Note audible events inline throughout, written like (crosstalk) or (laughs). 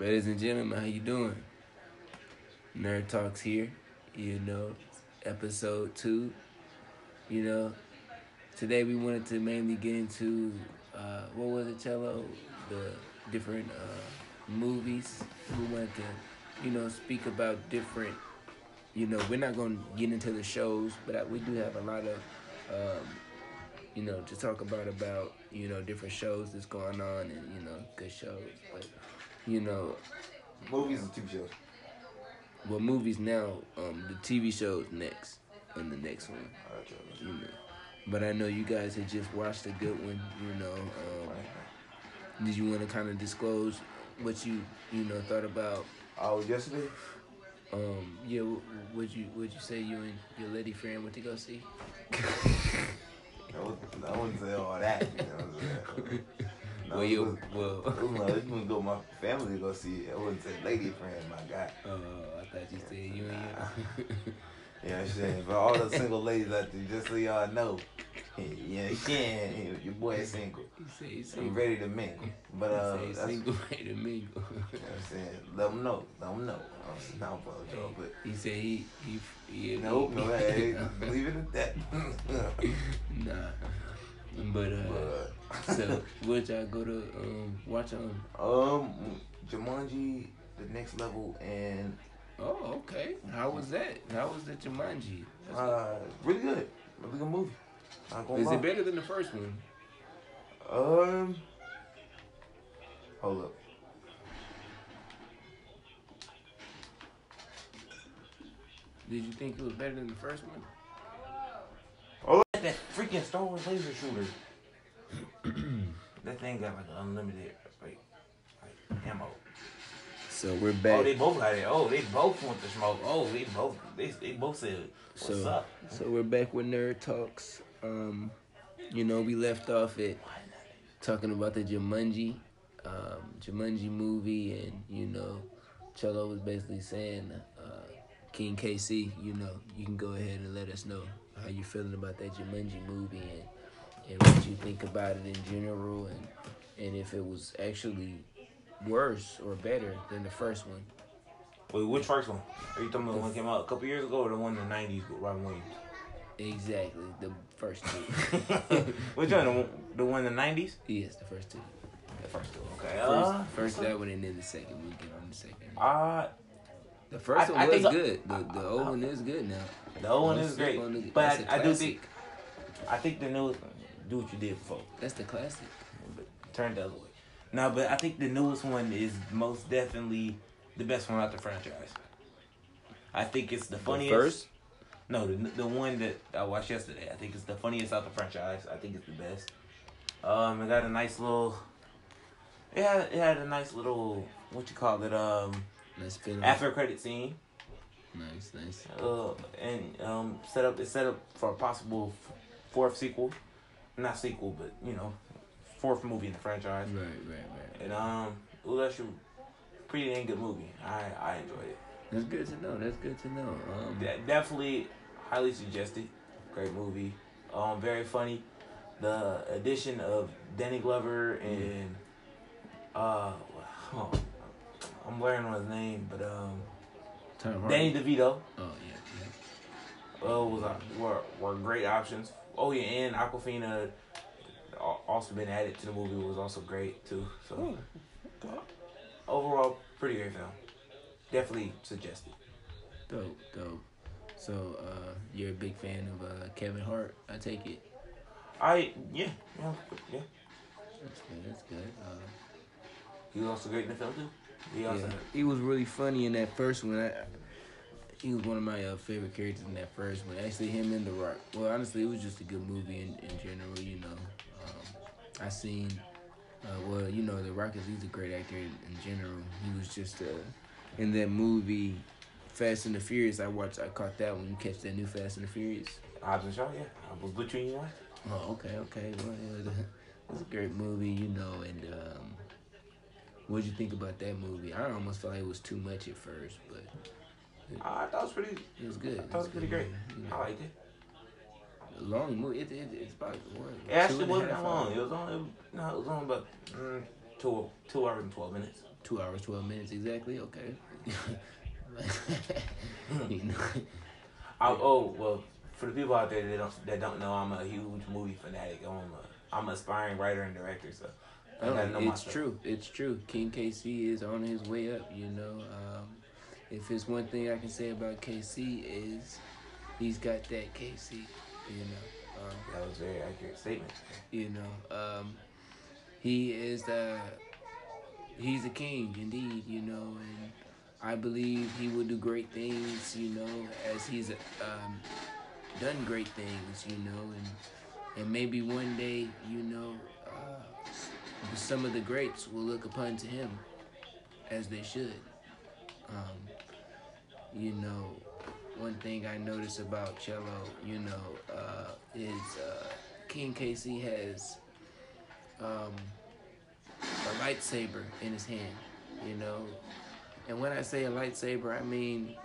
Ladies and gentlemen, how you doing? Nerd Talks here, you know, episode two. You know, today we wanted to mainly get into uh, what was it, Cello? The different uh, movies. We wanted to, you know, speak about different. You know, we're not to get into the shows, but I, we do have a lot of, um, you know, to talk about about you know different shows that's going on and you know good shows, but you know Movies and TV shows. well, movies now, um, the TV shows next, and the next one, you know. But I know you guys had just watched a good one, you know. Um, did you want to kind of disclose what you, you know, thought about? Oh, yesterday? Um, yeah, would you would you say you and your lady friend went to go see? I wouldn't, say all that. You know what I'm saying? No, well, you well. it was like, you go my family to go see it. I wouldn't say lady friend, my guy. Oh, I thought you said you and your. What I'm saying? But all the single ladies out there, just so y'all know, (laughs) yeah, yeah, your boy is single. he he's I'm ready to mingle. But uh, he he's single, (laughs) ready to mingle. You know what I'm saying? Let them know. Let them know. I'm not y'all, but He said he he he. nope, no, hey, (laughs) leave it at that. Nah. But uh, so would y'all go to um watch on? Um, Jumanji, the next level, and Oh, okay. How was that? How was the Jumanji? uh, really good, really good movie. Is lie. it better than the first one? Um, hold up. Did you think it was better than the first one? That freaking Star Wars laser shooter. that thing got like unlimited, like, like ammo. So we're back. Oh, they both got it. Oh, they both want to smoke. Oh, they both, they, they both said, "What's so up?" so we're back with Nerd Talks. Um, you know we left off at talking about the Jumanji, um, Jumanji movie, and you know, Cello was basically saying, uh, King KC, you know, you can go ahead and let us know how you feeling about that Jumanji movie and and what you think about it in general, and and if it was actually worse or better than the first one. Wait, which first one? Are you talking about the one that came out a couple years ago, or the one in the '90s with Robin Williams? Exactly, the first two. (laughs) which one? The one, the one in the '90s? yes, the first two. The first two. Okay. First, Uh, first that one and then the second. We get on the second. uh, The first I- one I was think- good. The, the old one is good now. the old one Don't is sleep great, on the- but that's a I, I do think, I think the newest one, do what you did before, That's the classic. but turn the other way. No, but I think the newest one is most definitely the best one out the franchise. I think it's the funniest. first? No, the the one that I watched yesterday. I think it's the funniest out the franchise. I think it's the best. Um, it got a nice little. It it had a nice little what you call it um Let's spin after credit scene. Nice, nice. uh, and um, set up it's set up for a possible f- fourth sequel, not sequel, but you know, fourth movie in the franchise. Right, right, right. And um, was actually a pretty dang good movie. I I enjoyed it. That's good to know. That's good to know. Um, De- definitely highly suggested. Great movie. Um, very funny. The addition of Danny Glover and uh, (laughs) oh, I'm learning on his name, but um, Tom Danny DeVito. Oh yeah, uh, was uh, were were great options. Oh yeah, and Awkwafina also been added to the movie was also great too. So overall, pretty great film. Definitely suggested. yeah. Dope, dope. So uh, you're a big fan of uh, Kevin Hart? I take it. I yeah yeah yeah. That's good. That's good. Uh, He was also great in the film too. He also yeah, he was really funny in that first one. I, he was one of my uh, favorite characters in that first one. Actually, him and The Rock. Well, honestly, it was just a good movie in, in general. You know, um, I seen. Uh, well, you know, The Rock is he's a great actor in, in general. He was just uh, in that movie, Fast and the Furious. I watched. I caught that one. you catch that new Fast and the Furious. Hobbs and Shaw. Yeah, I was butchering you. Watch. Oh, okay, okay. Well, it was a, it was a great movie, you know. And um, what did you think about that movie? I almost felt like it was too much at first, but I thought it was pretty. it was good. I thought it was pretty great. you I liked it. A long movie. It, it, it's about what? It actually wasn't that long. hours? It was only no, it was only about mm, two two hours and twelve minutes. Two hours, twelve minutes exactly. Okay. (laughs) you know, I, oh well, for the people out there that don't that don't know, I'm a huge movie fanatic. I'm a I'm an aspiring writer and director, so I gotta know my it's true. It's true. King KC is on his way up. You know, um, if it's one thing I can say about KC is he's got that KC. You know, um, That was very accurate statement. you know, um, he is the he's a king indeed. You know, and I believe he will do great things. You know, as he's um, done great things. You know, and and maybe one day, you know. Some of the greats will look upon to him as they should. Um, you know, one thing I notice about cello, you know, uh, is uh, King KC has um, a lightsaber in his hand, you know. And when I say a lightsaber, I mean,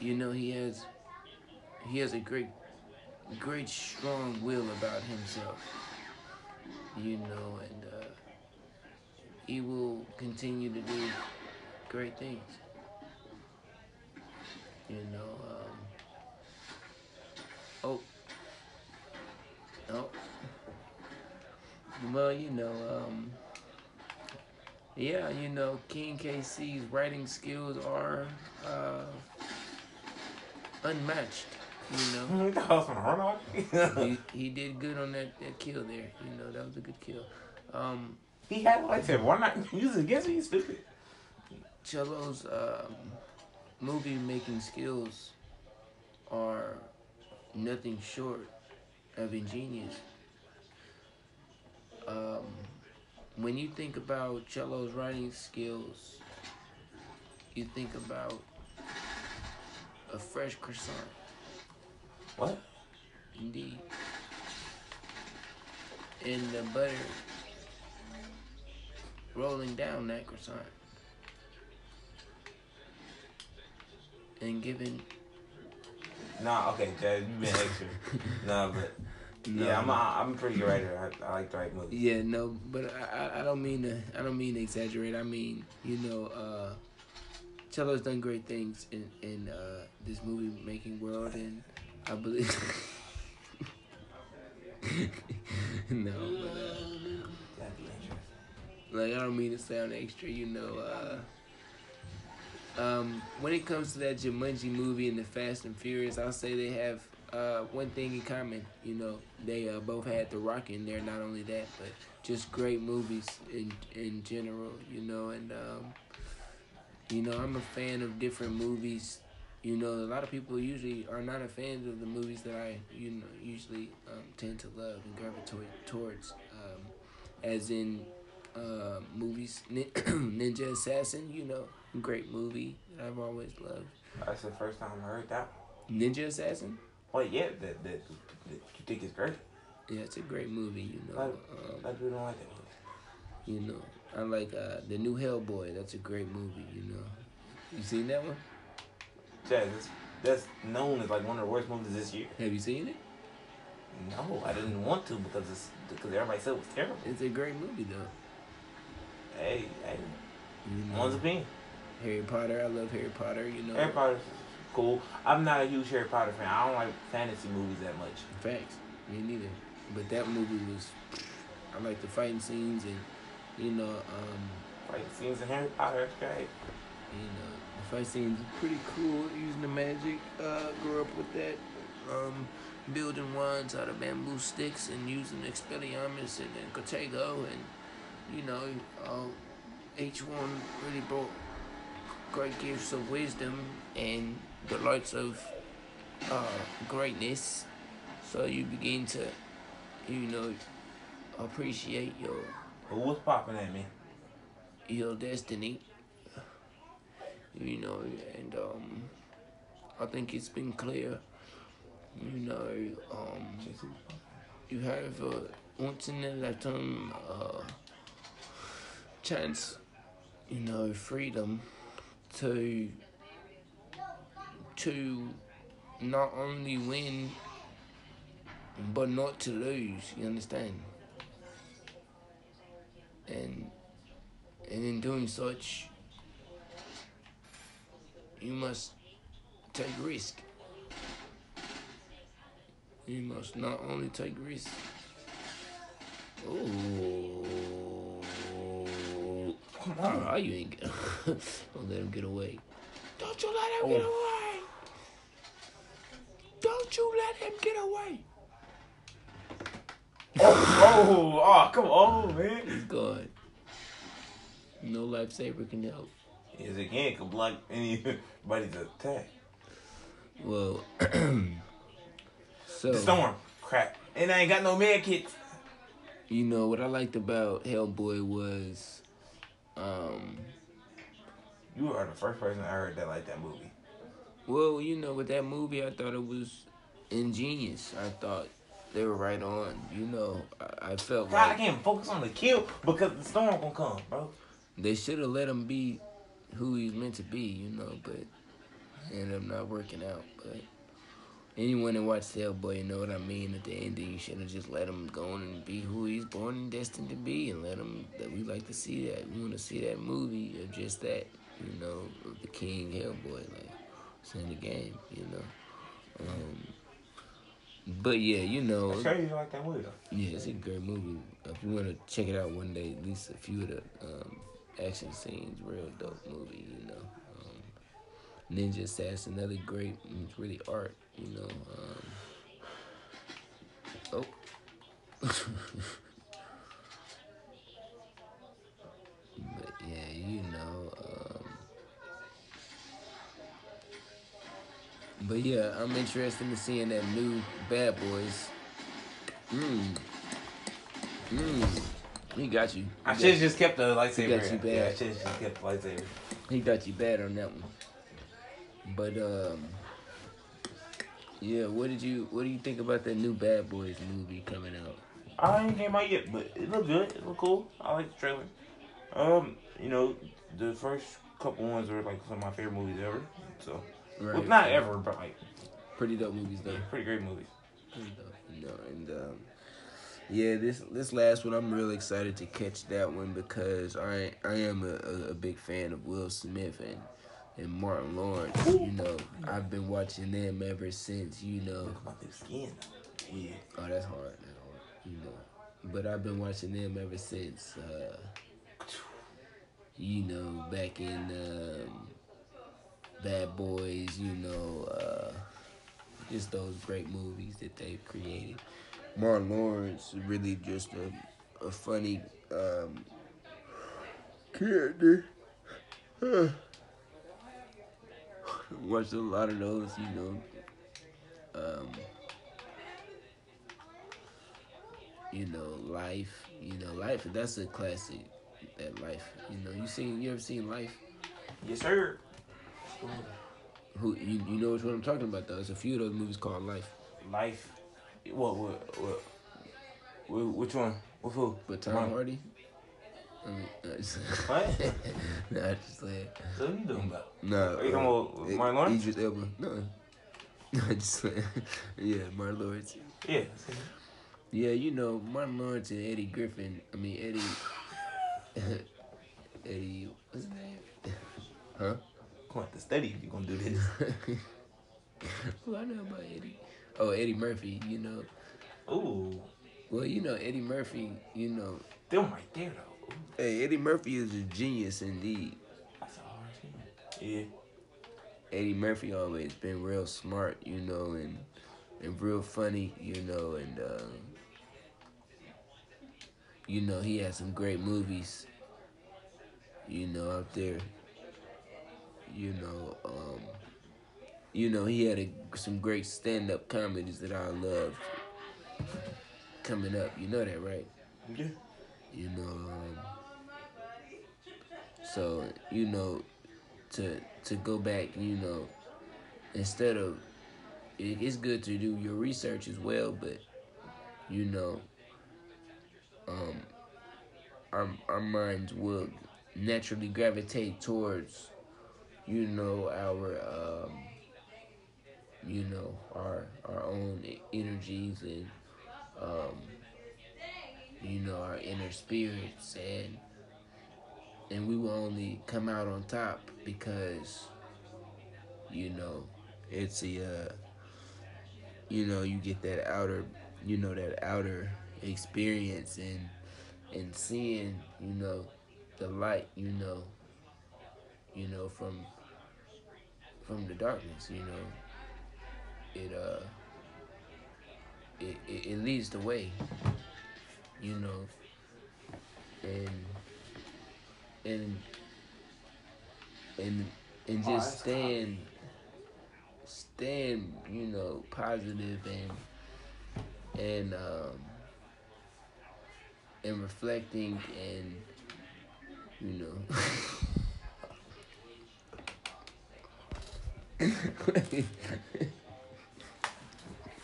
you know, he has he has a great, great strong will about himself you know, and uh, he will continue to do great things. You know, um, oh, oh, well, you know, um, yeah, you know, King KC's writing skills are uh, unmatched. You know, (laughs) that was (laughs) from he, he did good on that, that kill there. You know, that was a good kill. Um, he had like said, why not use it against me? You stupid. Cello's um, movie making skills are nothing short of ingenious. Um, when you think about Cello's writing skills, you think about a fresh croissant. What? Indeed. And the butter rolling down that croissant. And giving Nah, okay, Jazz, you been extra. (laughs) nah, but yeah, I'm a, I'm a pretty good writer. I, I like to write movies. Yeah, no, but I, I, I don't mean to I don't mean to exaggerate. I mean, you know, uh Cello's done great things in in uh, this movie making world, and I believe. (laughs) no, but uh, like I don't mean to sound extra, you know. Uh, um, when it comes to that Jumanji movie and the Fast and Furious, I'll say they have uh, one thing in common. You know, they uh, both had The Rock in there. Not only that, but just great movies in in general. You know, and um, you know I'm a fan of different movies. You know, a lot of people usually are not a fan of the movies that I you know usually um, tend to love and gravitate towards. Um, as in uh, movies, (clears throat) Ninja Assassin. You know, great movie that I've always loved. That's the first time I heard that. Ninja Assassin. Wait, yeah, that, that, you think it's great. Yeah, it's a great movie. You know, um, I do don't like that movie. you know, I like uh, the new Hellboy. That's a great movie. You know, you seen that one? Jazz, that's, that's known as like one of the worst movies this year. Have you seen it? No, I didn't want to because it's because everybody said it was terrible. It's a great movie though. Hey, hey, You know, one's opinion. Harry Potter. I love Harry Potter. You know, Harry Potter's cool. I'm not a huge Harry Potter fan. I don't like fantasy movies that much. Facts. Me neither. But that movie was. I like the fighting scenes and, you know, um, Like scenes in Harry Potter, that's great. You know, the fight scenes pretty cool using the magic. Uh, grew up with that. Um, building wands out of bamboo sticks and using Expelliarmus and, and Protego and, you know, uh, each one really brought great gifts of wisdom and the lights of uh, greatness. So you begin to, you know, appreciate your Who was popping at me? your destiny. You know, and um, I think it's been clear. You know, um, you have a once in a lifetime uh, chance. You know, freedom to to not only win but not to lose. You understand? and and in doing such, you must take risk. You must not only take risk. Oh, Come oh, you ain't. (laughs) Don't let him get away. Don't you let him Oh. get away. Don't you let him get away. (laughs) Oh, oh, oh, come on, man. He's gone. No lightsaber can help. Yes, it can could block anybody's attack. Well, (clears throat) so The storm, crap, and I ain't got no med kits. you know what I liked about Hellboy was, um, You are the first person I heard that like that movie. well, you know, with that movie, I thought it was ingenious. I thought they were right on. You know, I, I felt God, I can't focus on the kill because the storm gonna come, bro. they should have let him be who he's meant to be. You know, but ended up not working out. But anyone that watched Hellboy, you know what I mean. At the ending, you should have just let him go on and be who he's born and destined to be, and let him. That we like to see that. We want to see that movie of just that. You know, of the King Hellboy, like it's in the game. You know. Um, but yeah, you know, I sure you like that movie though. yeah, it's a great movie. If you want to check it out one day, at least a few of the um, action scenes, real dope movie. You know, um, Ninja Assassin, another great. It's really art. You know. Um, oh. (laughs) but yeah, you know. Um, but yeah, I'm interested in seeing that new Bad Boys. Mmm. Mmm. He got you. I He should have just kept the lightsaber. He got you bad. Yeah, I should have just kept the lightsaber. he got you bad on that one. But um, yeah. What did you What do you think about that new Bad Boys movie coming out? I ain't came out yet, but it looked good. It looked cool. I like the trailer. Um, you know, the first couple ones are like some of my favorite movies ever. So, well, not ever, but like Pretty dope movies though. yeah, pretty great movies. Pretty dope. You know, and um, yeah, this this last one I'm really excited to catch that one because I I am a, a, a big fan of Will Smith and and Martin Lawrence. You know, I've been watching them ever since. You know, Look at my thick skin. Yeah. Oh, that's hard. That's hard. You know, but I've been watching them ever since. Uh, you know, back in um, Bad Boys. You know, uh, just those great movies that they've created. Martin Lawrence is really just a a funny um, character. (sighs) Watched a lot of those. You know. Um, you know, life. You know, life. That's a classic. That life. You know, you seen? You ever seen Life? Yes, sir. Who you you know which one I'm talking about? Though there's a few of those movies called Life. Life. What? What? What? Which one? With who? But Tom Martin. Hardy. I mean, uh, just, What? nah, I just (laughs) (laughs) saying. What are you doing about? No. Are you talking about Martin Lawrence? Idris Elba. No. I (laughs) just saying. yeah, Martin Lawrence. Yeah. Yeah, you know Martin Lawrence and Eddie Griffin. I mean Eddie. Eddie, what's his name? Huh? Come on, to study if you gonna do this. Who I know about Eddie? Oh, Eddie Murphy. You know. Ooh, Well, you know Eddie Murphy. You know, them right there though. Ooh, hey, Eddie Murphy is a genius indeed. that's a hard thing. Yeah. Eddie Murphy always been real smart, you know, and and real funny, you know, and um, you know he had some great movies, you know, out there. You know, um, you know he had a, some great stand up comedies that I loved coming up. You know that, right? Yeah. you know um, so you know to to go back you know instead of it, it's good to do your research as well but you know um our our minds will naturally gravitate towards you know our um you know our our own energies and um you know, our inner spirits. And and we will only come out on top because you know it's a uh, you know you get that outer you know that outer experience and and seeing you know the light you know you know from from the darkness you know it uh it, it, it leads the way you know? And and and and Oh, just that's staying staying you know positive and and um and reflecting and you know (laughs) (laughs)